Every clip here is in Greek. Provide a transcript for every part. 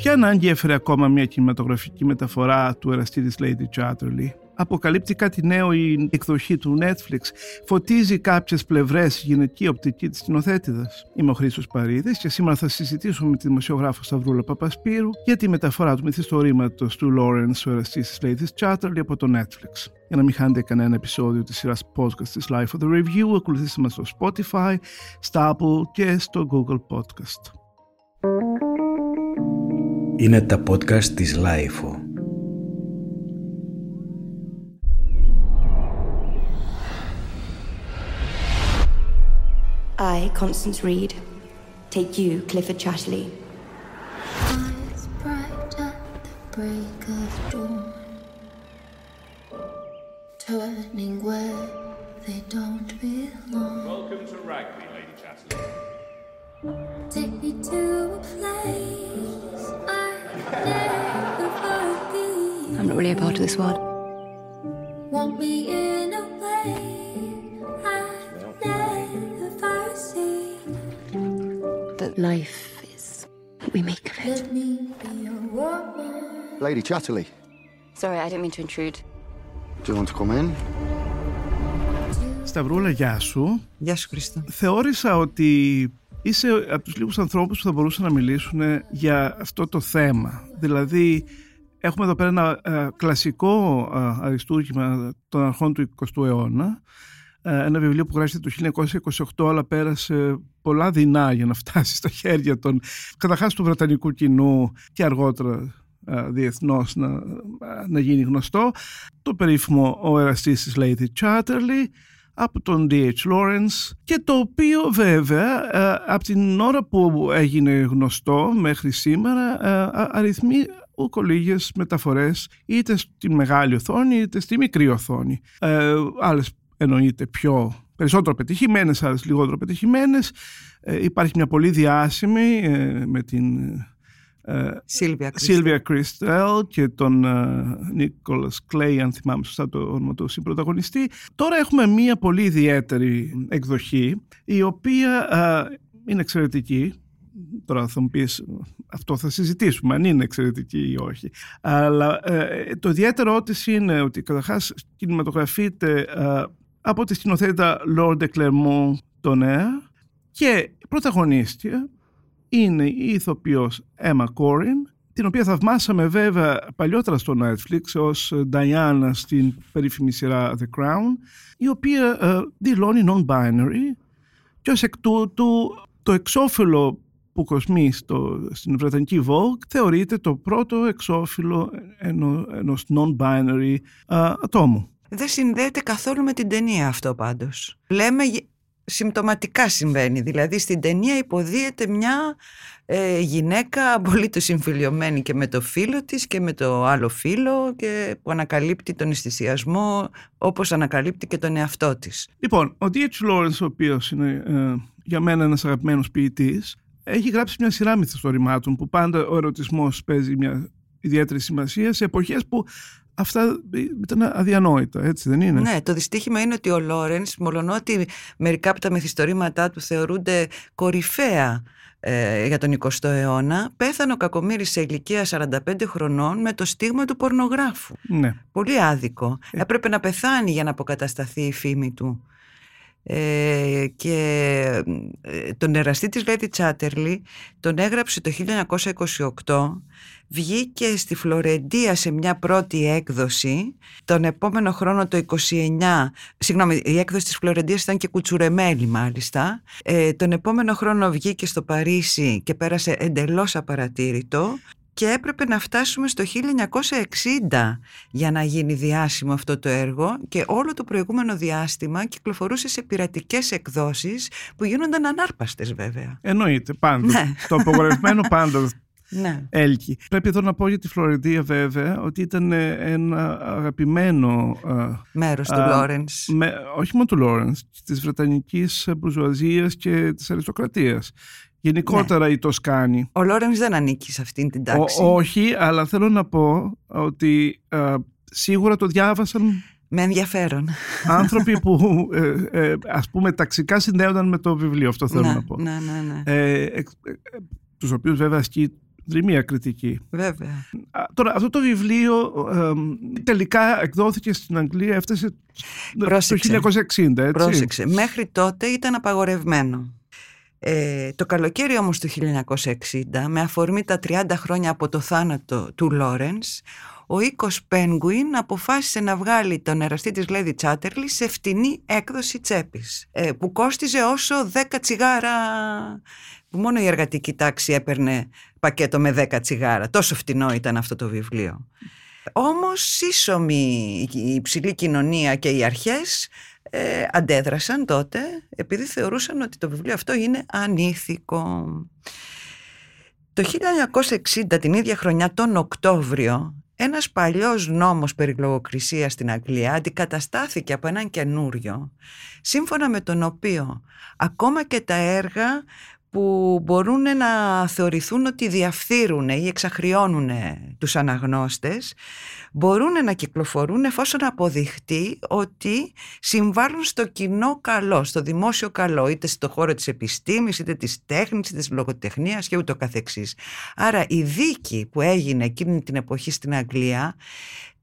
Ποια ανάγκη έφερε ακόμα μια κινηματογραφική μεταφορά του εραστή της Lady Chatterley; Αποκαλύπτει κάτι νέο η εκδοχή του Netflix. Φωτίζει κάποιες πλευρές γυναική οπτική της σκηνοθέτηδας. Είμαι ο Χρήστος Παρίδης και σήμερα θα συζητήσουμε με τη δημοσιογράφο Σταυρούλα Παπασπύρου για τη μεταφορά του μυθιστορήματος του Lawrence, ο εραστή τη Lady Chatterley από το Netflix. Για να μην χάνετε κανένα επεισόδιο της σειράς podcast της Life of the Review, ακολουθήστε μας στο Spotify, στα Apple και στο Google Podcast. Είναι τα podcast της Lifeo. I, Constance Reed, take you, Clifford Chatterley. Eyes bright at the break of dawn, turning where they don't belong. Welcome to Rugby, Lady Chatterley. Take me to a place I've never been. I'm not really a part of this world. Want me in a way I've never seen. But life is what we make of it. Let me be a woman. Lady Chatterley, Sorry, I didn't mean to intrude. do you want to come in? Σταυρούλα, γεια σου. Γεια σου Χρήστο. Θεώρησα ότι είσαι από τους λίγους ανθρώπους που θα μπορούσαν να μιλήσουν για αυτό το θέμα. Δηλαδή, έχουμε εδώ πέρα ένα ε, κλασικό ε, αριστούργημα των αρχών του 20ου αιώνα, ε, ένα βιβλίο που γράφτηκε το 1928 αλλά πέρασε πολλά δεινά για να φτάσει στα χέρια των καταρχάς του βρετανικού κοινού και αργότερα ε, διεθνώς να, να γίνει γνωστό το περίφημο «Ο εραστής της Lady Chatterley» από τον D.H. Lawrence και το οποίο βέβαια ε, από την ώρα που έγινε γνωστό μέχρι σήμερα ε, α- αριθμεί ούκο λίγες μεταφορές είτε στη μεγάλη οθόνη είτε στη μικρή οθόνη. Ε, άλλες εννοείται πιο περισσότερο πετυχημένες, άλλες λιγότερο πετυχημένες. Ε, υπάρχει μια πολύ διάσημη ε, με την ε, Σίλβια Κρίστο. Σίλβια Κρίστελ και τον Νίκολας Κλέι, αν θυμάμαι σωστά το όνομα του συμπροταγωνιστή. Τώρα έχουμε μία πολύ ιδιαίτερη εκδοχή, η οποία ε, είναι εξαιρετική. Τώρα θα μου πεις, αυτό θα συζητήσουμε, αν είναι εξαιρετική ή όχι. Αλλά ε, το ιδιαίτερό της είναι ότι καταρχάς κινηματογραφείται ε, από τη σκηνοθέτα Lord de Clermont Tonnerre και η πρωταγωνίστρια είναι η ηθοποιός Emma Corrin, την οποία θαυμάσαμε βέβαια παλιότερα στο Netflix ως Diana στην περίφημη σειρά The Crown, η οποία ε, δηλώνει non-binary και ως εκ τούτου το εξώφυλλο που κοσμεί στο, στην Βρετανική Vogue θεωρείται το πρώτο εξώφυλλο ενό, ενός non-binary ε, ατόμου. Δεν συνδέεται καθόλου με την ταινία αυτό πάντως. Λέμε γε- συμπτωματικά συμβαίνει. Δηλαδή στην ταινία υποδίεται μια ε, γυναίκα απολύτως συμφιλειωμένη και με το φίλο της και με το άλλο φίλο και που ανακαλύπτει τον αισθησιασμό όπως ανακαλύπτει και τον εαυτό της. Λοιπόν, ο D.H. Lawrence, ο οποίος είναι ε, για μένα ένας αγαπημένος ποιητής, έχει γράψει μια σειρά μυθιστορημάτων που πάντα ο ερωτισμός παίζει μια ιδιαίτερη σημασία σε εποχές που αυτά ήταν αδιανόητα, έτσι δεν είναι; Ναι, το δυστύχημα είναι ότι ο Λόρενς, μολονότι μερικά από τα μυθιστορήματά του θεωρούνται κορυφαία ε, για τον 20ο αιώνα, πέθανε ο Κακομύρης σε ηλικία 45 χρονών με το στίγμα του πορνογράφου. Ναι. Πολύ άδικο. Έπρεπε να πεθάνει για να αποκατασταθεί η φήμη του. Ε, και ε, τον εραστή της Lady Chatterley τον έγραψε το 1928 βγήκε στη Φλωρεντία σε μια πρώτη έκδοση τον επόμενο χρόνο το 29 συγγνώμη η έκδοση της Φλωρεντίας ήταν και κουτσουρεμένη μάλιστα ε, τον επόμενο χρόνο βγήκε στο Παρίσι και πέρασε εντελώς απαρατήρητο και έπρεπε να φτάσουμε στο 1960 για να γίνει διάσημο αυτό το έργο και όλο το προηγούμενο διάστημα κυκλοφορούσε σε πειρατικές εκδόσεις που γίνονταν ανάρπαστες βέβαια. Εννοείται, πάντα. Ναι. Το απογορευμένο πάντα Ναι. έλκει. Πρέπει εδώ να πω για τη Φλωρεντία βέβαια ότι ήταν ε, ένα αγαπημένο ε, Μέρος του Α, Λόρενς. με, όχι μόνο του Λόρενς, της Βρετανικής μπουρζουαζίας και της αριστοκρατίας. Γενικότερα η Τοσκάνη. Ο Λόρενς δεν ανήκει σε αυτήν την τάξη. Ο, όχι, αλλά θέλω να πω ότι ε, σίγουρα το διάβασαν Με ενδιαφέρον. άνθρωποι που ε, ε, ας πούμε ταξικά συνδέονταν με το βιβλίο. Αυτό θέλω ναι, να πω. ναι, ναι, ναι. Ε, εξ- ε, ε, τους οποίους βέβαια ασκεί δρυμία κριτική. Βέβαια. Α, Τώρα, αυτό το βιβλίο ε, τελικά εκδόθηκε στην Αγγλία, έφτασε Πρόσεξε. το 1960, έτσι. Πρόσεξε. Μέχρι τότε ήταν απαγορευμένο. Ε, το καλοκαίρι όμως του 1960, με αφορμή τα 30 χρόνια από το θάνατο του Λόρενς, ο οίκος Penguin αποφάσισε να βγάλει τον εραστή της Lady Chatterley σε φτηνή έκδοση τσέπης, ε, που κόστιζε όσο 10 τσιγάρα, που μόνο η εργατική τάξη έπαιρνε πακέτο με 10 τσιγάρα. Τόσο φτηνό ήταν αυτό το βιβλίο. Όμως σύσσωμη η υψηλή κοινωνία και οι αρχές ε, αντέδρασαν τότε επειδή θεωρούσαν ότι το βιβλίο αυτό είναι ανήθικο. Το 1960 την ίδια χρονιά τον Οκτώβριο ένας παλιός νόμος περί λογοκρισίας στην Αγγλία αντικαταστάθηκε από έναν καινούριο σύμφωνα με τον οποίο ακόμα και τα έργα που μπορούν να θεωρηθούν ότι διαφθείρουν ή εξαχριώνουν τους αναγνώστες μπορούν να κυκλοφορούν εφόσον αποδειχτεί ότι συμβάλλουν στο κοινό καλό, στο δημόσιο καλό, είτε στο χώρο της επιστήμης, είτε της τέχνης, είτε της λογοτεχνίας και ούτω καθεξής. Άρα η δίκη που έγινε εκείνη την εποχή στην Αγγλία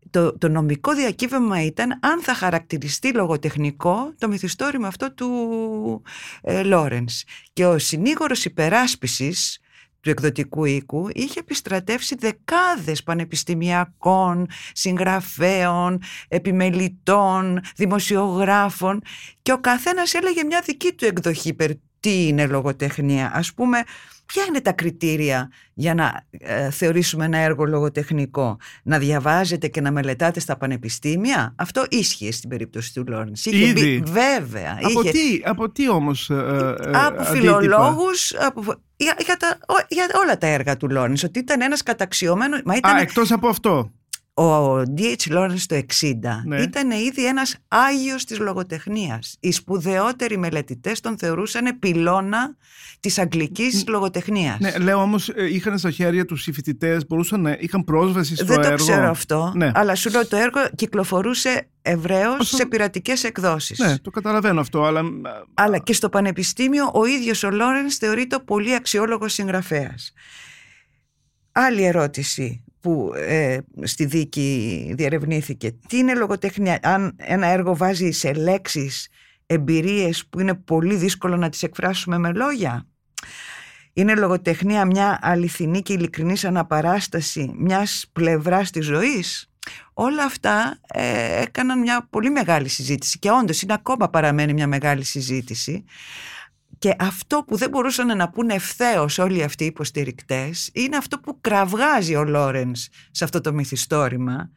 το, το νομικό διακύβευμα ήταν αν θα χαρακτηριστεί λογοτεχνικό το μυθιστόρημα αυτό του ε, Λόρενς. Και ο συνήγορος υπεράσπισης του εκδοτικού οίκου είχε επιστρατεύσει δεκάδες πανεπιστημιακών, συγγραφέων, επιμελητών, δημοσιογράφων και ο καθένας έλεγε μια δική του εκδοχή περί τι είναι λογοτεχνία. Ας πούμε, ποια είναι τα κριτήρια για να ε, θεωρήσουμε ένα έργο λογοτεχνικό; Να διαβάζετε και να μελετάτε στα πανεπιστήμια; Αυτό ίσχυε στην περίπτωση του Λόρενς. Είχε Ήδη. μπει- βέβαια. Από είχε- τι, από τι όμως ε, ε, από αντίτυπα; φιλολόγους, από, για, για, τα, ο- για όλα τα έργα του Λόρενς, ότι ήταν ένας καταξιωμένο, μα ήταν Α, εκτός από αυτό. Ο D.H. Lawrence το 60 Ναι. ήταν ήδη ένας άγιος της λογοτεχνίας. Οι σπουδαιότεροι μελετητές τον θεωρούσαν πυλώνα της αγγλικής λογοτεχνίας. Ναι, λέω όμως ε, είχαν στα χέρια τους οι φοιτητές, μπορούσαν να είχαν πρόσβαση στο Δεν έργο. το ξέρω αυτό, Ναι. αλλά σου λέω το έργο κυκλοφορούσε ευρέως Όσο- σε πειρατικές εκδόσεις. Ναι, το καταλαβαίνω αυτό, αλλά... Αλλά και στο πανεπιστήμιο ο ίδιος ο Λόρενς θεωρείται πολύ αξιόλογος συγγραφέας. Άλλη ερώτηση που ε, στη δίκη διερευνήθηκε. Τι είναι λογοτεχνία, αν ένα έργο βάζει σε λέξεις εμπειρίες που είναι πολύ δύσκολο να τις εκφράσουμε με λόγια; Είναι λογοτεχνία μια αληθινή και ειλικρινής αναπαράσταση μιας πλευράς της ζωής; Όλα αυτά ε, έκαναν μια πολύ μεγάλη συζήτηση και όντως είναι ακόμα παραμένει μια μεγάλη συζήτηση. Και αυτό που δεν μπορούσαν να πούνε ευθέως όλοι αυτοί οι υποστηρικτές είναι αυτό που κραυγάζει ο Λόρενς σε αυτό το μυθιστόρημα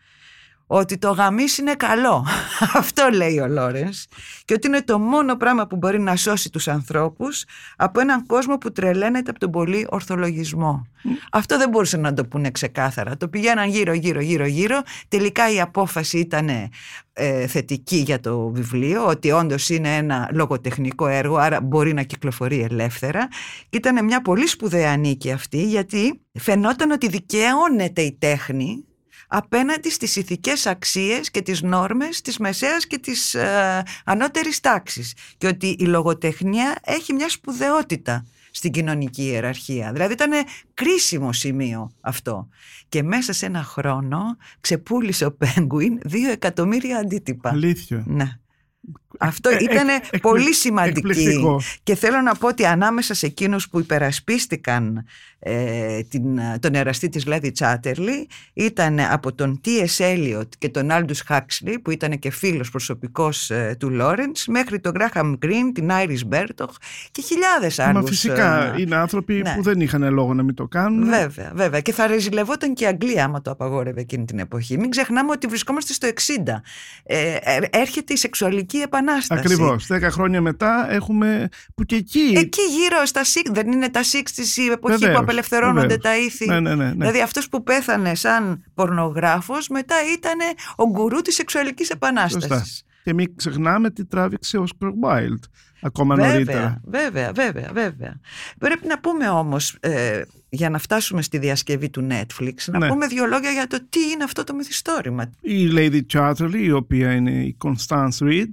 ότι το γαμίς είναι καλό. Αυτό λέει ο Λόρενς και ότι είναι το μόνο πράγμα που μπορεί να σώσει τους ανθρώπους από έναν κόσμο που τρελαίνεται από τον πολύ ορθολογισμό. Αυτό δεν μπορούσαν να το πούνε ξεκάθαρα. Το πηγαίναν γύρω γύρω γύρω γύρω. Τελικά η απόφαση ήταν ε, θετική για το βιβλίο, ότι όντως είναι ένα λογοτεχνικό έργο, άρα μπορεί να κυκλοφορεί ελεύθερα. Και ήταν μια πολύ σπουδαία νίκη αυτή, γιατί φαινόταν ότι δικαιώνεται η τέχνη απέναντι στις ηθικές αξίες και τις νόρμες της μεσαίας και της ε, ανώτερης τάξης και ότι η λογοτεχνία έχει μια σπουδαιότητα στην κοινωνική ιεραρχία. Δηλαδή ήταν κρίσιμο σημείο αυτό. Και μέσα σε ένα χρόνο ξεπούλησε ο Πέγκουιν δύο εκατομμύρια αντίτυπα. Αλήθεια. Ναι. Αυτό Ε, ήταν εκ- εκπλη- πολύ σημαντική εκπληκτικό. και θέλω να πω ότι ανάμεσα σε εκείνους που υπερασπίστηκαν ε, την, τον εραστή της Lady Chatterley ήταν από τον T.S. Eliot και τον Aldous Huxley που ήταν και φίλος προσωπικός ε, του Lawrence μέχρι τον Graham Greene, την Iris Bertoch και χιλιάδες άλλους. Μα φυσικά ε, είναι άνθρωποι ναι. που δεν είχαν λόγο να μην το κάνουν. Βέβαια, βέβαια. Και θα ρεζιλευόταν και η Αγγλία άμα το απαγόρευε εκείνη την εποχή. Μην ξεχνάμε ότι βρισκόμαστε στο 60. Ε, ε, έρχεται η σεξουαλική επανάσταση. Ακριβώς. Δέκα χρόνια μετά έχουμε που και εκεί... Εκεί γύρω στα 60, δεν είναι τα 60 η εποχή Βεβαίως, που απελευθερώνονται βεβαίως. τα ήθη. Ναι, ναι, ναι, ναι. Δηλαδή αυτός που πέθανε σαν πορνογράφος μετά ήταν ο γκουρού της σεξουαλικής Σωστά. επανάστασης. Και μην ξεχνάμε τι τράβηξε ο Oscar Wilde ακόμα νωρίτερα. Βέβαια, βέβαια, βέβαια, βέβαια. Πρέπει να πούμε όμως, ε, για να φτάσουμε στη διασκευή του Netflix, να Ναι. πούμε δύο λόγια για το τι είναι αυτό το μυθιστόρημα. Η Lady Chatterley, η οποία είναι η Constance Reed,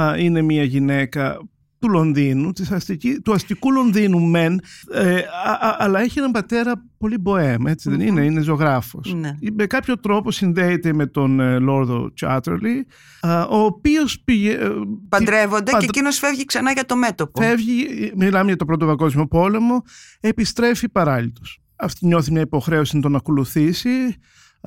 α, είναι μια γυναίκα του Λονδίνου, της αστική, του αστικού Λονδίνου μεν, ε, α- α- αλλά έχει έναν πατέρα πολύ μποέμ, έτσι δεν είναι, είναι ζωγράφος. Ναι. Με κάποιο τρόπο συνδέεται με τον ε, Λόρδο Τσάτερλι, α, ο οποίος πήγε... ε, Παντρεύονται Παντρε- και εκείνος φεύγει ξανά για το μέτωπο. Φεύγει, μιλάμε για το Πρώτο Παγκόσμιο Πόλεμο, επιστρέφει παράλληλος. Αυτή νιώθει μια υποχρέωση να τον ακολουθήσει.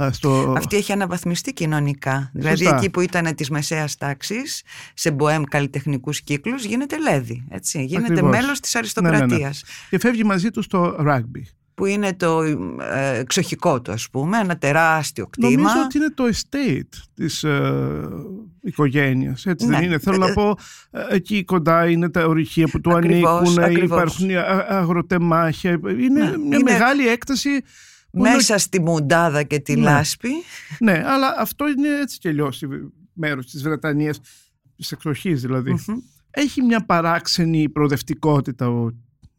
Α, Στο... Αυτή έχει αναβαθμιστεί κοινωνικά. Δηλαδή Σωστά. εκεί που ήταν της μεσαίας τάξης, σε μποέμ καλλιτεχνικούς κύκλους, γίνεται λέδη. Έτσι. Γίνεται Ακριβώς. μέλος της αριστοκρατία. Ναι, ναι, ναι. Και φεύγει μαζί του στο rugby. Που είναι το ε, εξοχικό του, ας πούμε, ένα τεράστιο κτήμα. Νομίζω ότι είναι το estate της ε, οικογένειας, έτσι Ναι. δεν είναι. Θέλω να πω, ε, εκεί κοντά είναι τα ορυχεία που του Ακριβώς, ανήκουν, ακριβώς. υπάρχουν α- α- αγροτεμάχια, είναι Ναι, μια είναι μεγάλη έκταση. Που είναι- Μέσα στη μουντάδα και τη Ναι. λάσπη. Ναι, αλλά αυτό είναι έτσι και αλλιώς μέρος της Βρετανίας, της εξοχής δηλαδή. Μμμ. Έχει μια παράξενη προοδευτικότητα ο,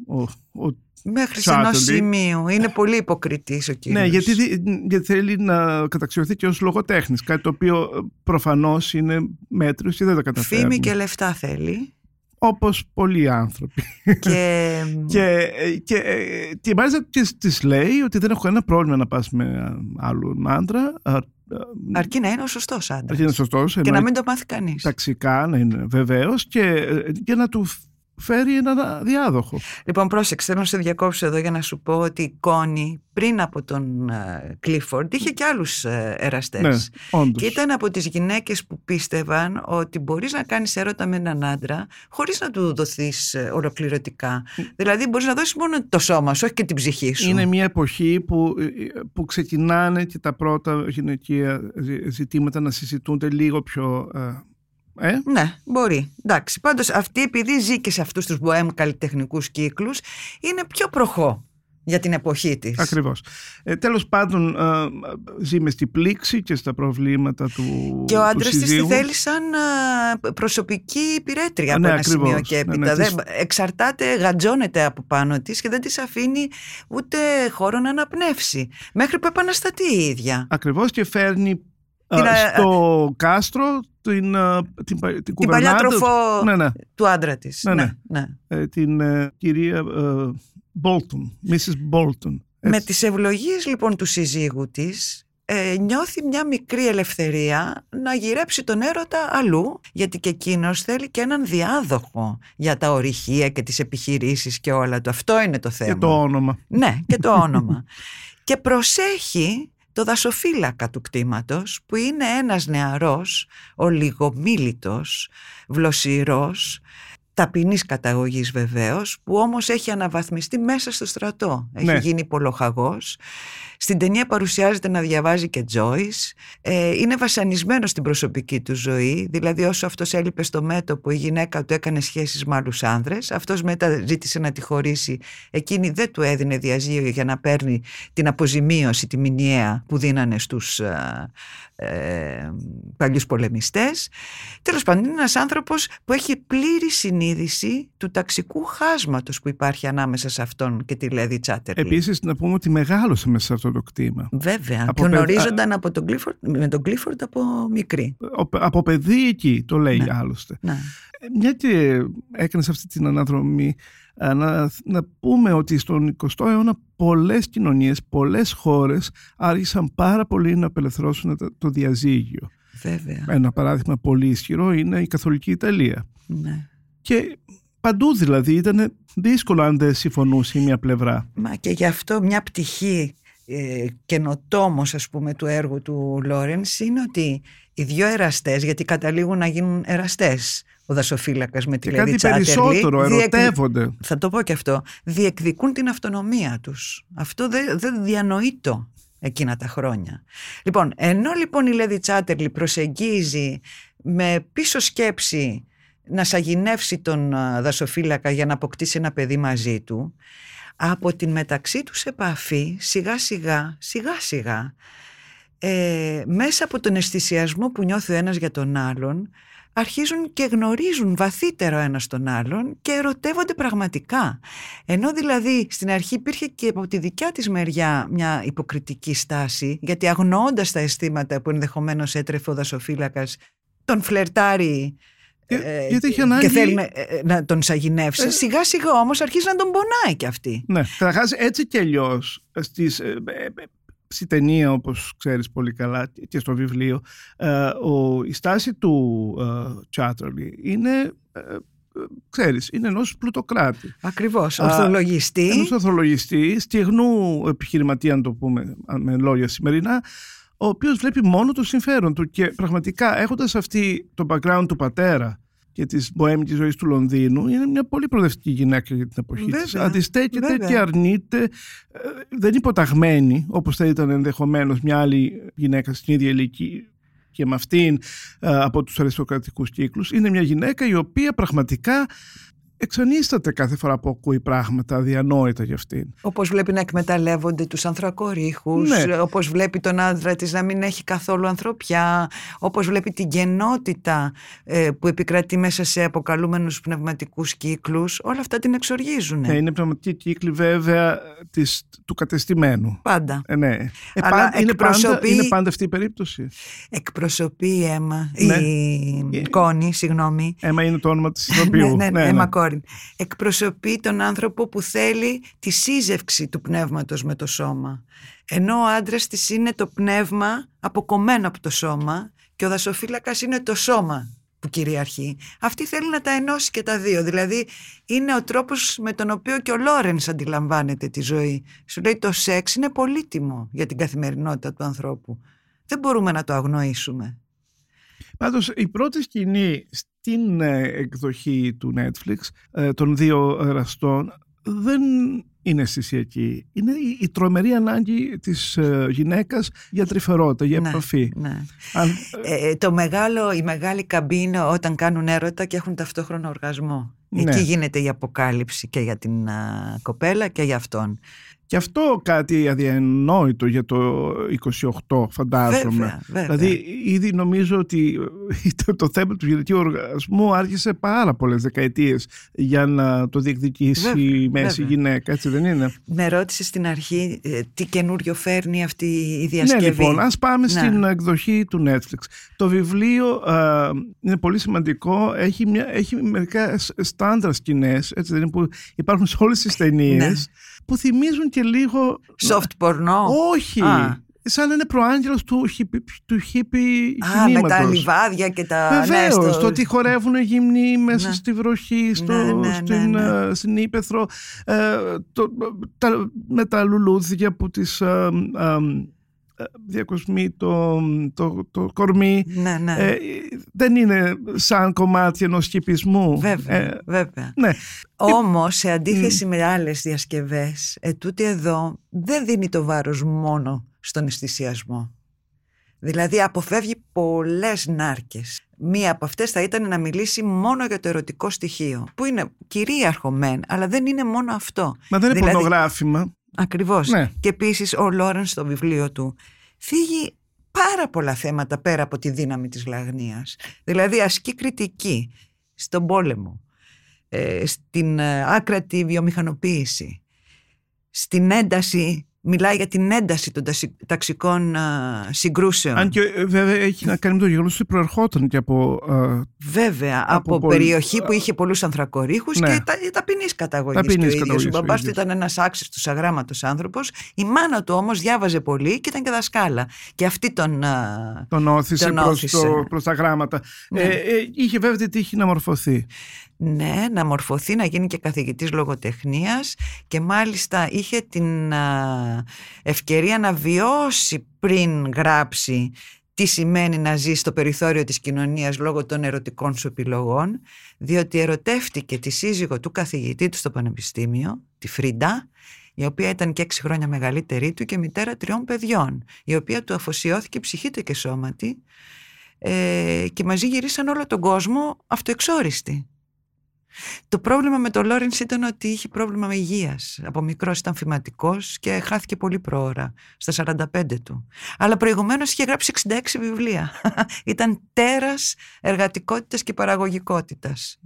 ο, ο Μέχρι σε ενός Τσάτολι. σημείου. Είναι πολύ υποκριτής ο κύριος. Ναι, γιατί, δι- γιατί θέλει να καταξιωθεί και ως λογοτέχνης, κάτι το οποίο ε, προφανώς είναι μέτριος και δεν τα καταφέρνει. Φήμη και λεφτά θέλει. Όπως πολλοί άνθρωποι. και και, ε, και, ε, και μάλιστα της, της λέει ότι δεν έχω κανένα πρόβλημα να πας με άλλον άντρα. α, α, αρκεί να είναι ο σωστός άντρας. αρκεί να είναι σωστός, Και εννοεί να μην το μάθει κανείς. ταξικά να είναι βεβαίως και, ε, και να του φέρει ένα διάδοχο. Λοιπόν, πρόσεξε, θέλω να σε διακόψω εδώ για να σου πω ότι η Κόνη πριν από τον Κλίφορντ είχε και άλλους εραστές. Ναι, όντως. Και ήταν από τις γυναίκες που πίστευαν ότι μπορείς να κάνεις έρωτα με έναν άντρα χωρίς να του δοθείς ε, ολοκληρωτικά. Δηλαδή μπορείς να δώσεις μόνο το σώμα σου, όχι και την ψυχή σου. Είναι μια εποχή που, ε, που ξεκινάνε και τα πρώτα γυναικεία ζη- ζητήματα να συζητούνται λίγο πιο... ε, Ε, Ναι, μπορεί. Εντάξει. Πάντως αυτή επειδή ζει και σε αυτούς τους μποέμ καλλιτεχνικούς κύκλους είναι πιο προχώ για την εποχή της. ακριβώς. Ε, τέλος πάντων, ε, ζει μες στην πλήξη και στα προβλήματα του Και ο άντρας της τη συζύγου. θέλει σαν α, προσωπική υπηρέτρια από Ναι, ένα ακριβώς. σημείο και Ναι, έπειτα. ναι, Δεν, εξαρτάται, γατζώνεται από πάνω της και δεν της αφήνει ούτε χώρο να αναπνεύσει. Μέχρι που επαναστατεί η ίδια. Ακριβώς και φέρνει ε, Την, ε, στο κάστρο την, ε, την, πα- την, Την παλιά κουβερνάντα- τροφό Ναι, ναι. του άντρα της. Ναι, ναι. ναι. Ε, την ε, κυρία ε, Bolton, Mrs. Bolton. Με Έτσι. τις ευλογίες λοιπόν του συζύγου της ε, νιώθει μια μικρή ελευθερία να γυρέψει τον έρωτα αλλού γιατί και εκείνος θέλει και έναν διάδοχο για τα ορυχεία και τις επιχειρήσεις και όλα του. Αυτό είναι το θέμα. Και το όνομα. Ναι, και το όνομα. και προσέχει το δασοφύλακα του κτήματος που είναι ένας νεαρός, ολιγομίλητος, βλοσιρός, ταπεινής καταγωγής βεβαίως, που όμως έχει αναβαθμιστεί μέσα στο στρατό. Έχει Ναι. γίνει πολλοχαγός. Στην ταινία παρουσιάζεται να διαβάζει και Τζόις. Ε, είναι βασανισμένος στην προσωπική του ζωή. Δηλαδή όσο αυτός έλειπε στο μέτωπο η γυναίκα του έκανε σχέσεις με άλλους άνδρες. Αυτός μετά ζήτησε να τη χωρίσει. Εκείνη δεν του έδινε διαζύγιο για να παίρνει την αποζημίωση, τη μηνιαία που δίνανε στους ε, ε, παλιούς πολεμιστές. Τέλος πάντων είναι ένας άνθρωπος που έχει πλήρη συνείδηση του ταξικού χάσματος που υπάρχει ανάμεσα σε αυτόν και τη Λέδη Τσάτερλι. Επίσης να πούμε ότι μεγάλωσε μέσα σε αυτό το κτήμα. Βέβαια, Από και παιδ- γνωρίζονταν από τον Clifford, με τον Clifford από μικρή. Ο- Από παιδί εκεί το λέει Ναι. άλλωστε. Ναι. Ε, Μια και έκανες αυτή την αναδρομή, ε, να, να πούμε ότι στον 20ο αιώνα πολλές κοινωνίες, πολλές χώρες άρχισαν πάρα πολύ να απελευθερώσουν το, το διαζύγιο. Βέβαια. Ένα παράδειγμα πολύ ισχυρό είναι η Καθολική Ιταλία. Ναι. Και παντού δηλαδή ήταν δύσκολο αν δεν συμφωνούσε η μία πλευρά. Μα και γι' αυτό μια πτυχή ε, καινοτόμος ας πούμε του έργου του Λόρενς είναι ότι οι δύο εραστές, γιατί καταλήγουν να γίνουν εραστές ο δασοφύλακας με τη Και Λέδη κάτι Τσάτερλι, περισσότερο, διεκδι- ερωτεύονται. θα το πω και αυτό, διεκδικούν την αυτονομία τους. Αυτό δεν, δεν διανοείτο εκείνα τα χρόνια. Λοιπόν, ενώ λοιπόν η Λέδη Τσάτερλι προσεγγίζει με πίσω σκέψη να σαγηνεύσει τον α, δασοφύλακα για να αποκτήσει ένα παιδί μαζί του, από την μεταξύ τους επαφή σιγά σιγά, σιγά σιγά, ε, μέσα από τον αισθησιασμό που νιώθει ο ένας για τον άλλον, αρχίζουν και γνωρίζουν βαθύτερο ένας τον άλλον και ερωτεύονται πραγματικά. Ενώ δηλαδή στην αρχή υπήρχε και από τη δικιά της μεριά μια υποκριτική στάση, γιατί αγνοώντας τα αισθήματα που ενδεχομένως έτρεφε ο δασοφύλακας, τον φλερτάρει Ε, γιατί έχει ανάγκη- και θέλει να, ε, να τον σαγηνεύσει. σιγά σιγά όμως αρχίζει να τον πονάει κι αυτή. Ναι, καταρχάς έτσι κι αλλιώς στις, ε, ε, ε, στη ταινία όπως ξέρεις πολύ καλά και στο βιβλίο ε, ο, η στάση του ε, Τσάτρολι είναι ε, ε, ξέρεις, είναι ενός πλουτοκράτη Ακριβώς. Α, Ορθολογιστή. ενός ανθρωλογιστή, στιγνού επιχειρηματία να το πούμε με λόγια σημερινά ο οποίος βλέπει μόνο το συμφέρον του και πραγματικά έχοντας αυτή το background του πατέρα και της μποέμικης ζωής του Λονδίνου είναι μια πολύ προοδευτική γυναίκα για την εποχή της. Βέβαια, Αντιστέκεται βέβαια. και αρνείται, ε, δεν είναι υποταγμένη όπως θα ήταν ενδεχομένως μια άλλη γυναίκα στην ίδια ηλικία και με αυτήν ε, από τους αριστοκρατικούς κύκλους. Είναι μια γυναίκα η οποία πραγματικά εξανίσταται κάθε φορά που ακούει πράγματα αδιανόητα για αυτήν. Όπως βλέπει να εκμεταλλεύονται τους ανθρακορίχους, Ναι. όπως βλέπει τον άντρα της να μην έχει καθόλου ανθρωπιά, όπως βλέπει την γενότητα ε, που επικρατεί μέσα σε αποκαλούμενους πνευματικούς κύκλους, όλα αυτά την εξοργίζουν. Ναι, είναι πνευματική κύκλη βέβαια της, του κατεστημένου. Πάντα. Ε, ναι. Ε, Αλλά πάντα- είναι, πάντα, εκπροσωπεί- είναι πάντα αυτή η περίπτωση. Εκπροσωπεί η Έμα, Ναι. η Ε, Κόνη, συγγνώμη. Έμα είναι το όνομα της ηθοποιού. ναι, ναι, Έμα Κόριν. Εκπροσωπεί τον άνθρωπο που θέλει τη σύζευξη του πνεύματος με το σώμα. Ενώ ο άντρας της είναι το πνεύμα αποκομμένο από το σώμα και ο δασοφύλακας είναι το σώμα που κυριαρχεί. Αυτή θέλει να τα ενώσει και τα δύο. Δηλαδή είναι ο τρόπος με τον οποίο και ο Λόρενς αντιλαμβάνεται τη ζωή. Σου λέει το σεξ είναι πολύτιμο για την καθημερινότητα του ανθρώπου. Δεν μπορούμε να το αγνοήσουμε. Πάντως η πρώτη σκηνή στην ε, εκδοχή του Netflix ε, των δύο εραστών δεν είναι αισθησιακή. Είναι η, η τρομερή ανάγκη της ε, γυναίκας για τρυφερότητα, για Ναι, επαφή. ναι. Αν, Ε, το μεγάλο, η μεγάλη καμπή είναι όταν κάνουν έρωτα και έχουν ταυτόχρονα οργασμό. Ναι. Εκεί γίνεται η αποκάλυψη και για την α, κοπέλα και για αυτόν. Και αυτό κάτι αδιανόητο για το 28 φαντάζομαι. Βέβαια, βέβαια. Δηλαδή ήδη νομίζω ότι το, το θέμα του γυναικείου οργασμού άρχισε πάρα πολλές δεκαετίες για να το διεκδικήσει Βέβαια, η μέση βέβαια. γυναίκα, έτσι δεν είναι; Με ρώτησε στην αρχή ε, τι καινούριο φέρνει αυτή η διασκευή. Ναι λοιπόν, ας πάμε Ναι. στην εκδοχή του Netflix. Το βιβλίο α, είναι πολύ σημαντικό, έχει, μια, έχει μερικά σ- στάντρα σκηνές, έτσι δεν είναι, που υπάρχουν σε όλες τις ταινίες, Ναι. Που θυμίζουν και λίγο... Soft πορνό. Όχι! Α. Σαν να είναι προάγγελος του, χιπι, του χίπι Α, με τα κινήματος. λιβάδια και τα... ναι, Βεβαίως, στο- το ότι χορεύουν γυμνοί μέσα Ναι. στη βροχή, στο, Ναι, ναι, ναι, στην, ναι. ε, στην Ήπεθρο, ε, το, τα, με τα λουλούδια που τις ε, ε, ε, διακοσμεί το, το, το κορμί. Ναι, ναι. Ε, δεν είναι σαν κομμάτι ενός χυπισμού. βέβαια, Ε, βέβαια. ναι, Όμως, σε αντίθεση με άλλες διασκευές, ετούτη εδώ δεν δίνει το βάρος μόνο στον αισθησιασμό. Δηλαδή αποφεύγει πολλές νάρκες. Μία από αυτές θα ήταν να μιλήσει μόνο για το ερωτικό στοιχείο, που είναι κυρίαρχο μεν, αλλά δεν είναι μόνο αυτό. μα δεν είναι Δηλαδή- πορνογράφημα. Ακριβώς. Ναι. Και επίσης ο Λόρενς στο βιβλίο του θίγει πάρα πολλά θέματα πέρα από τη δύναμη της λαγνίας. Δηλαδή ασκεί κριτική στον πόλεμο, ε, στην ε, άκρατη βιομηχανοποίηση, στην ένταση, μιλάει για την ένταση των τασι- ταξικών ε, συγκρούσεων. Αν και ε, βέβαια έχει να κάνει με το γεγονός ότι προερχόταν και από ε, Βέβαια, από, Από πολύ- περιοχή που είχε πολλούς ανθρακορίχους Ναι. και τα, ταπεινής καταγωγής Ταπεινής και ο ίδιος. καταγωγής Ο ο μπαμπάς του ίδιος. ήταν ένας άξιστος αγράμματος άνθρωπος. Η μάνα του όμως διάβαζε πολύ και ήταν και δασκάλα. Και αυτή τον... α, τον όθησε, Τον προς, όθησε. το, προς τα γράμματα. Ναι. Ε, ε, είχε βέβαια τη τύχη να μορφωθεί. Ναι, να μορφωθεί, να γίνει και καθηγητής λογοτεχνίας και μάλιστα είχε την α, ευκαιρία να βιώσει πριν γράψει τι σημαίνει να ζεις στο περιθώριο της κοινωνίας λόγω των ερωτικών σου επιλογών, διότι ερωτεύτηκε τη σύζυγο του καθηγητή του στο πανεπιστήμιο, τη Φρίντα, η οποία ήταν και έξι χρόνια μεγαλύτερη του και μητέρα τριών παιδιών, η οποία του αφοσιώθηκε ψυχήτε και σώματι ε, και μαζί γυρίσαν όλο τον κόσμο αυτοεξόριστοι. Το πρόβλημα με τον Λόρενς ήταν ότι είχε πρόβλημα με υγείας. Από μικρός ήταν φυματικός και χάθηκε πολύ πρόωρα, στα 45 του. Αλλά προηγουμένως είχε γράψει 66 βιβλία. ήταν τέρας εργατικότητας και παραγωγικότητας.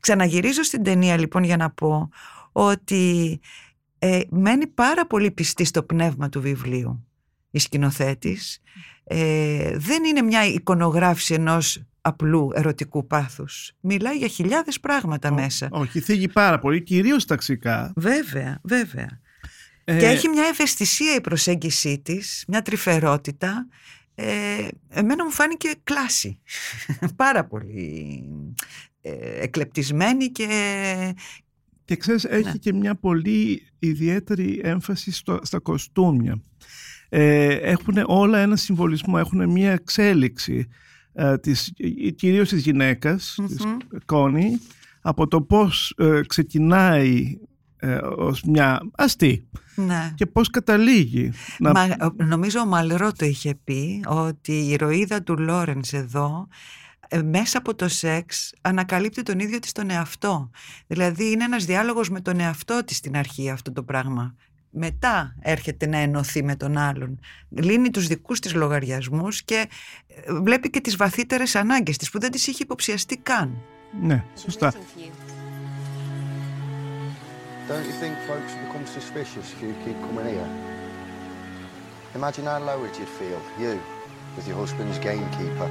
Ξαναγυρίζω στην ταινία λοιπόν για να πω ότι ε, μένει πάρα πολύ πιστή στο πνεύμα του βιβλίου η σκηνοθέτης. Ε, δεν είναι μια εικονογράφηση ενός απλού ερωτικού πάθους. Μιλάει για χιλιάδες πράγματα μέσα. Όχι, θίγει πάρα πολύ, κυρίως ταξικά. Βέβαια, βέβαια. Ε, Και έχει μια ευαισθησία η προσέγγιση της, μια τρυφερότητα. Ε, εμένα μου φάνηκε κλάση. Πάρα πολύ ε, εκλεπτισμένη και... Και ξέρεις, έχει Ναι. και μια πολύ ιδιαίτερη έμφαση στο, στα κοστούμια. Ε, έχουν όλα ένα συμβολισμό, έχουν μια εξέλιξη ε, της, κυρίως της γυναικας της Μμμ. Κόνη, από το πώς ε, ξεκινάει ε, ως μια αστή Ναι. και πώς καταλήγει. να- Μα, ο- νομίζω ο Μαλρό το είχε πει ότι η ηρωίδα του Λόρενς εδώ ε, μέσα από το σεξ ανακαλύπτει τον ίδιο της τον εαυτό. Δηλαδή είναι ένας διάλογος με τον εαυτό της στην αρχή αυτό το πράγμα. Μετά έρχεται να ενωθεί με τον άλλον. Λύνει τους δικούς της λογαριασμούς και ε, βλέπει και τις βαθύτερες ανάγκες της που δεν τις είχε υποψιαστεί καν. Ναι, σωστά. Don't you think folks will become suspicious if you keep coming here? Imagine how lowered you'd feel, you, with your husband's gamekeeper.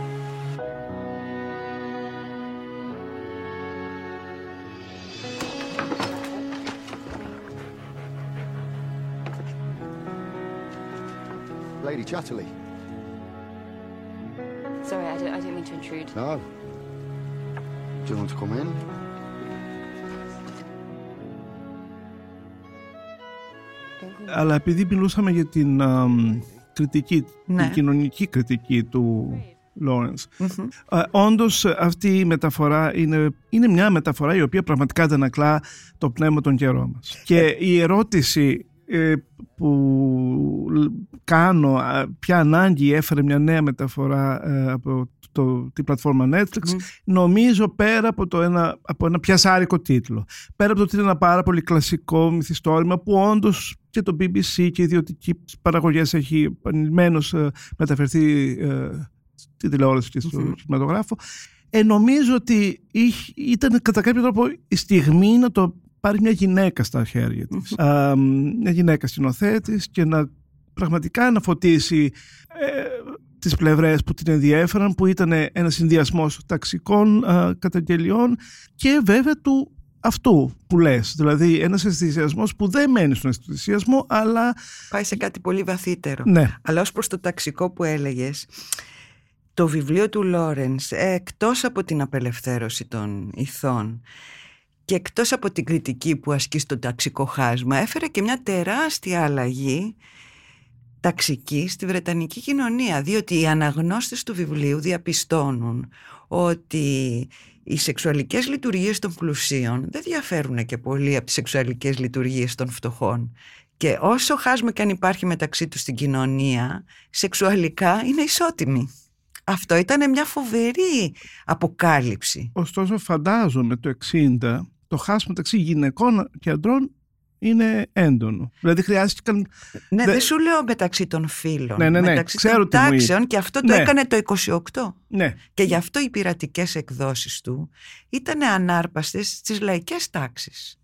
Lady Chatterley. Sorry, I don't, I don't mean to intrude. No. Do you want to come in? Αλλά επειδή μιλούσαμε για την αμ, κριτική, Ναι. την κοινωνική κριτική του Λόρενς, Μμμ. Ε, όντως αυτή η μεταφορά είναι, είναι μια μεταφορά η οποία πραγματικά αντανακλά το πνεύμα των καιρών μας. Και η ερώτηση ε, που λ- κάνω, α, ποια ανάγκη έφερε μια νέα μεταφορά ε, από το, την πλατφόρμα Netflix, Μμ. νομίζω πέρα από, το ένα, από ένα πιασάρικο τίτλο, πέρα από το ότι είναι ένα πάρα πολύ κλασικό μυθιστόρημα που όντως και το BBC και οι ιδιωτικοί παραγωγές έχει επανειλημμένως ε, μεταφερθεί ε, στη τηλεόραση και στο Μμμ. κινηματογράφο. Ε, νομίζω ότι είχε- ήταν κατά κάποιο τρόπο η στιγμή να το πάρει μια γυναίκα στα χέρια της. Α, μια γυναίκα σκηνοθέτης και να πραγματικά να φωτίσει ε, τις πλευρές που την ενδιέφεραν που ήταν ένα συνδυασμός ταξικών α, καταγγελιών και βέβαια του αυτού που λες. Δηλαδή ένας ενθουσιασμός που δεν μένει στον ενθουσιασμό αλλά Πάει σε κάτι πολύ βαθύτερο. ναι, Αλλά ως προς το ταξικό που έλεγες, το βιβλίο του Λόρενς, ε, εκτός από την απελευθέρωση των ηθών και εκτός από την κριτική που ασκεί στο ταξικό χάσμα, έφερε και μια τεράστια αλλαγή ταξική στη Βρετανική κοινωνία, διότι οι αναγνώστες του βιβλίου διαπιστώνουν ότι οι σεξουαλικές λειτουργίες των πλουσίων δεν διαφέρουν και πολύ από τις σεξουαλικές λειτουργίες των φτωχών. Και όσο χάσμα και αν υπάρχει μεταξύ τους στην κοινωνία, σεξουαλικά είναι ισότιμοι. Αυτό ήταν μια φοβερή αποκάλυψη. Ωστόσο φαντάζομαι το 60 το χάσμα μεταξύ γυναικών και αντρών είναι έντονο. Δηλαδή χρειάστηκαν... Ναι, Δε- δεν σου λέω μεταξύ των φίλων. Ναι, ναι, ναι, μεταξύ ξέρω των τι μου είπε. τάξεων και αυτό το Ναι. έκανε το 28. Ναι, Και γι' αυτό οι πειρατικές εκδόσεις του ήταν ανάρπαστες στις λαϊκές τάξεις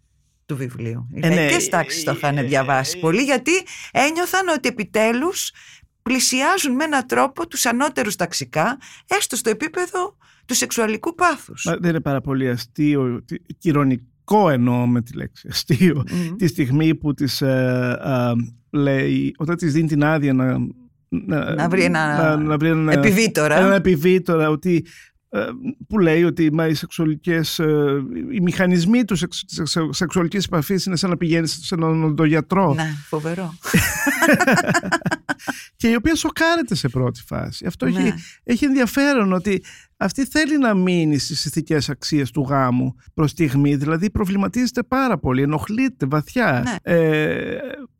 του βιβλίου. Οι Ε, ναι, λαϊκές ε, τάξεις το ε, είχαν ε, διαβάσει ε, πολύ γιατί ένιωθαν ότι επιτέλους πλησιάζουν με έναν τρόπο τους ανώτερους ταξικά έστω στο επίπεδο του σεξουαλικού πάθους. Μα δεν είναι πάρα πολύ αστείο, τι- και ηρωνικό εννοώ με τη λέξη αστείο, Μμμ. τη στιγμή που της ε, ε, λέει, όταν της δίνει την άδεια να, Να βρει ένα να, να βρει ένα, Επιβίτορα. ένα επιβίτορα ότι ε, που λέει ότι μα, οι σεξουαλικές, ε, οι μηχανισμοί του σεξ, της σεξου- σεξουαλικής επαφής είναι σαν να πηγαίνεις σε έναν οδοντογιατρό Ναι, φοβερό. και η οποία σοκάρεται σε πρώτη φάση. Αυτό Ναι. έχει, έχει ενδιαφέρον ότι αυτή θέλει να μείνει στις ηθικές αξίες του γάμου προς στιγμή, δηλαδή προβληματίζεται πάρα πολύ, ενοχλείται βαθιά. Ναι. Ε,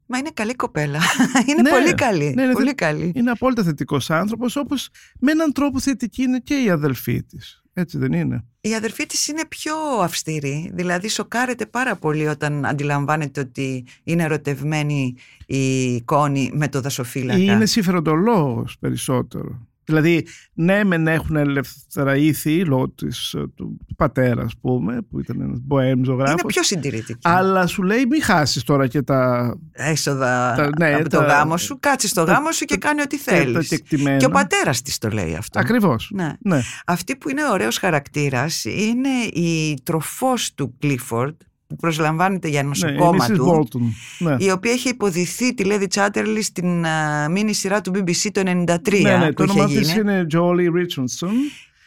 Μα είναι καλή κοπέλα. Είναι Ναι, πολύ καλή. ναι, είναι πολύ θε- καλή. είναι απόλυτα θετικός άνθρωπος, όπως με έναν τρόπο θετική είναι και η αδελφή της. Έτσι δεν είναι. Η αδερφή της είναι πιο αυστηρή, δηλαδή σοκάρεται πάρα πολύ όταν αντιλαμβάνεται ότι είναι ερωτευμένη η Κόνη με το δασοφύλακα. Είναι συμφεροντολόγος περισσότερο. Δηλαδή, ναι, μεν έχουν ελεύθερα ήθη λόγω της, ε, του, του πατέρας, ας πούμε, που ήταν ένας μποέμ ζωγράφος. Είναι πιο συντηρητική. Αλλά σου λέει, μην χάσεις τώρα και τα. Έσοδα Τα- ναι, από το τα- γάμο σου, κάτσε στο τα- γάμο σου και κάνει ό,τι τα θέλεις. κεκτημένα. Και ο πατέρας της το λέει αυτό. Ακριβώς. Ναι. Ναι. Αυτή που είναι ωραίος χαρακτήρας είναι η τροφός του Κλίφορντ που προσλαμβάνεται για Ναι, η νοσοκόμα Mrs. του Bolton. Ναι. η οποία είχε υποδηθεί τη Λέδη Τσάτερλι στην α, μίνι σειρά του BBC το 93 ναι, ναι, που το είχε όνομά της γίνει. είναι Jolie Richardson.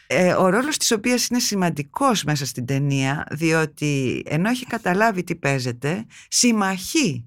Ε, ο ρόλος της οποίας είναι σημαντικός μέσα στην ταινία διότι ενώ έχει καταλάβει τι παίζεται συμμαχεί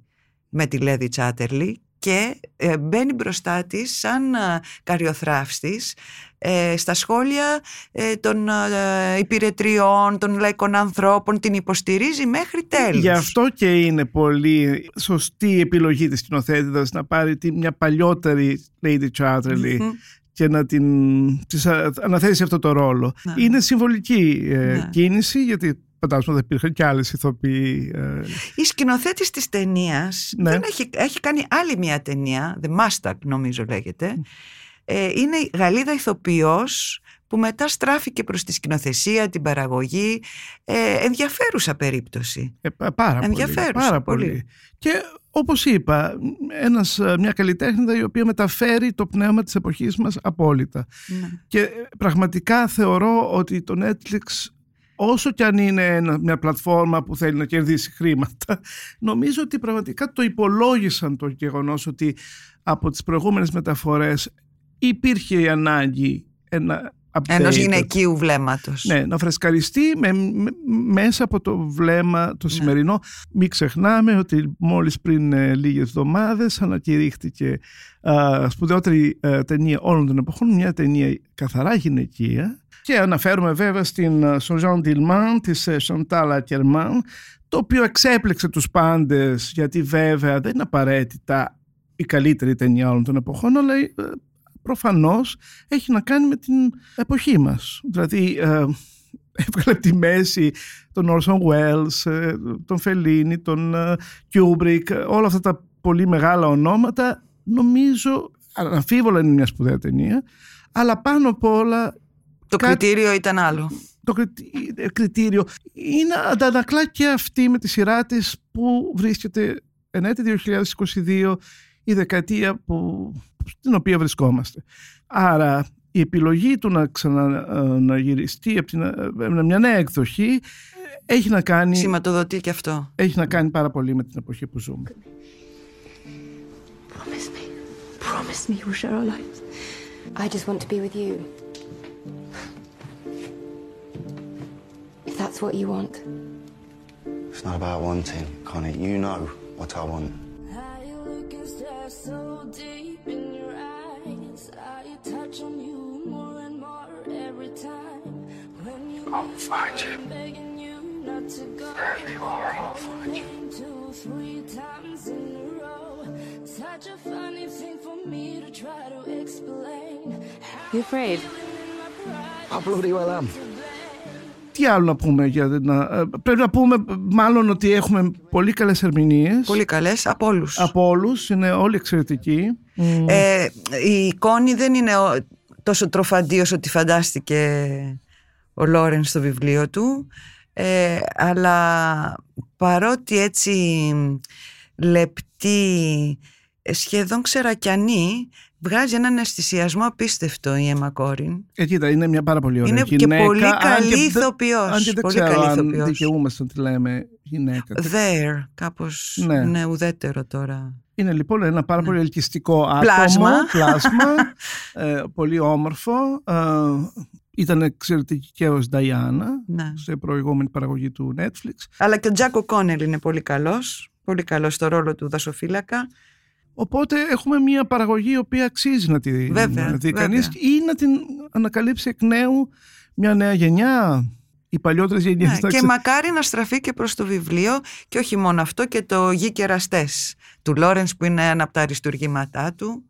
με τη Λέδη Τσάτερλι και ε, μπαίνει μπροστά της σαν α, καριοθράφστης ε, στα σχόλια ε, των ε, υπηρετριών, των λαϊκών ανθρώπων, την υποστηρίζει μέχρι τέλους. Γι' αυτό και είναι πολύ σωστή η επιλογή της σκηνοθέτηδας να πάρει τη- μια παλιότερη Lady Chatterley Μμμ. και να την της α- αναθέσει αυτό το ρόλο. Ναι. Είναι συμβολική ε, Ναι. κίνηση γιατί φαντάζομαι ότι υπήρχαν και άλλες ηθοποιοί. ε, Η σκηνοθέτης της ταινίας Ναι. δεν έχει, έχει κάνει άλλη μια ταινία, The Mustang νομίζω λέγεται. Ε, είναι η Γαλλίδα ηθοποιός που μετά στράφηκε προς τη σκηνοθεσία, την παραγωγή. Ε, ενδιαφέρουσα περίπτωση. ε, πα- πάρα πολύ. Ενδιαφέρουσα, Πάρα πολύ. πολύ. Και όπως είπα, ένας, ε, μια καλλιτέχνηδα η οποία μεταφέρει το πνεύμα της εποχής μας απόλυτα. Ναι. Και ε, πραγματικά θεωρώ ότι το Netflix όσο κι αν είναι ένα- μια πλατφόρμα που θέλει να κερδίσει χρήματα νομίζω ότι πραγματικά το υπολόγισαν το γεγονός ότι από τις προηγούμενες μεταφορές υπήρχε η ανάγκη ένα Ενός updated. γυναικείου βλέμματος. Ναι, να φρεσκαριστεί με, με- μέσα από το βλέμμα το Ναι. σημερινό. Μην ξεχνάμε ότι μόλις πριν ε, λίγες εβδομάδες ανακηρύχθηκε α, σπουδαιότερη ε, ταινία όλων των εποχών, μια ταινία καθαρά γυναικεία και αναφέρουμε βέβαια στην ε, στον Jean Dillman της ε, Chantal Ackerman το οποίο εξέπληξε τους πάντες γιατί βέβαια δεν είναι απαραίτητα η καλύτερη ταινία όλων των εποχών αλλά ε, προφανώς έχει να κάνει με την εποχή μας. Δηλαδή ε, έβγαλε από τη μέση τον Orson Welles, ε, τον Φελίνη, τον ε, Kubrick, ε, όλα αυτά τα πολύ μεγάλα ονόματα νομίζω αναμφίβολα είναι μια σπουδαία ταινία αλλά πάνω απ' όλα Το Κάτι- κριτήριο ήταν άλλο. το κριτή- ε, κριτήριο είναι αντανακλά και αυτή με τη σειρά της που βρίσκεται εν έτη 2022 η δεκαετία που, στην οποία βρισκόμαστε. Άρα η επιλογή του να ξαναγυριστεί από την, ε, με μια νέα εκδοχή ε, έχει να, κάνει, Σηματοδοτεί και αυτό. έχει να κάνει πάρα πολύ με την εποχή που ζούμε. Promise me. Promise me you'll share our lives. I just want to be with you. That's what you want. It's not about wanting, Connie. You know what I want. How you look and stare so deep in your eyes. How you touch on you more and more every time. When you I'll find you. I'm you not to go. Wherever you are, I'll find you. Two, three times in a row. Such a funny thing for me to try to explain. You afraid? I bloody well I am. Τι άλλο να πούμε για να, ε, πρέπει να πούμε μάλλον ότι έχουμε πολύ καλές ερμηνείες Πολύ καλές από όλους. από όλους, είναι όλοι εξαιρετικοί. Ε, η εικόνη δεν είναι ο- τόσο τροφαντίος ότι φαντάστηκε ο Λόρεν στο βιβλίο του ε, αλλά παρότι έτσι λεπτή ε, σχεδόν ξερακιανή βγάζει έναν αισθησιασμό απίστευτο η Έμα Κόριν Ε, κοίτα, είναι μια πάρα πολύ ωραία Είναι και γυναίκα. πολύ αν καλή και δεν- ηθοποιός, Αν και δεν πολύ ξέρω καλή αν ηθοποιός. δικαιούμαστε να τη λέμε γυναίκα. there κάπως Ναι. ναι. ουδέτερο τώρα Είναι λοιπόν ένα πάρα πολύ ελκυστικό άτομο. Πλάσμα. πλάσμα, ε, πολύ όμορφο. Ε, ήταν εξαιρετική και ως Νταϊάννα ναι. σε προηγούμενη παραγωγή του Netflix. αλλά και ο Τζάκο Κόνελ είναι πολύ καλός πολύ καλός στο ρόλο του δασοφύλακα Οπότε έχουμε μια παραγωγή η οποία αξίζει να τη Βέβαια, να δει βέβαια. κανείς ή να την ανακαλύψει εκ νέου μια νέα γενιά. Οι παλιότερες γενιές Ναι, να και ξε- μακάρι να στραφεί και προς το βιβλίο και όχι μόνο αυτό και το «Γη κεραστές» του Λόρενς που είναι ένα από τα αριστουργήματά του.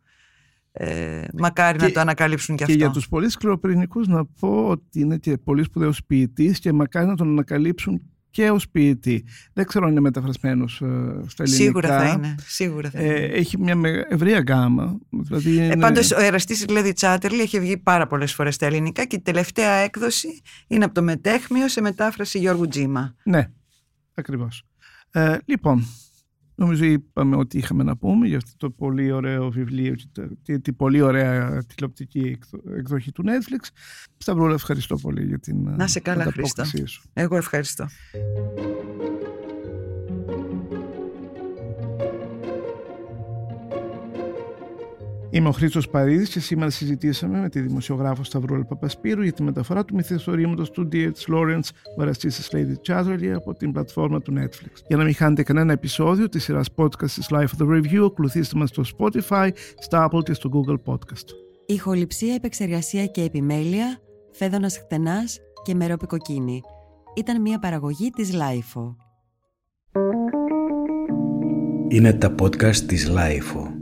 Ε, μακάρι Και- να το ανακαλύψουν και, Και αυτό. για τους πολύ σκληροπυρηνικούς να πω ότι είναι και πολύ σπουδαίος ποιητής και μακάρι να τον ανακαλύψουν και ως ποιητή. Δεν ξέρω αν είναι μεταφρασμένος ε, στα ελληνικά. Σίγουρα θα είναι. Σίγουρα θα είναι. Ε, έχει μια με- ευρεία γκάμα. Δηλαδή Ε, είναι- πάντως ο εραστής Λέδη Τσάτερλι έχει βγει πάρα πολλές φορές στα ελληνικά και η τελευταία έκδοση είναι από το Μετέχμιο σε μετάφραση Γιώργου Τζίμα. Ναι, ακριβώς. Ε, λοιπόν, νομίζω είπαμε ότι είχαμε να πούμε για αυτό το πολύ ωραίο βιβλίο και το- τη, τη πολύ ωραία τηλεοπτική εκδο- εκδοχή του Netflix. Σταυρούλα, ευχαριστώ πολύ για την Να σε καλά, ανταπόκρισή Χρήστο. σου. Εγώ ευχαριστώ. Είμαι ο Χρήστος Παρίδης και σήμερα συζητήσαμε με τη δημοσιογράφο Σταυρούλα Παπασπύρου για τη μεταφορά του μυθιστορήματος του D.H. Lawrence Ο εραστής της Λαίδης Τσάτερλι από την πλατφόρμα του Netflix. Για να μην χάνετε κανένα επεισόδιο της σειράς podcast της LiFO The Review, ακολουθήστε μας στο Spotify, στα Apple και στο Google Podcast. Ηχοληψία, επεξεργασία και επιμέλεια, Φαίδωνας Χτενάς και Μερόπη Κοκκίνη. Ήταν μια παραγωγή της LiFO. Είναι τα podcast της Λάιφο.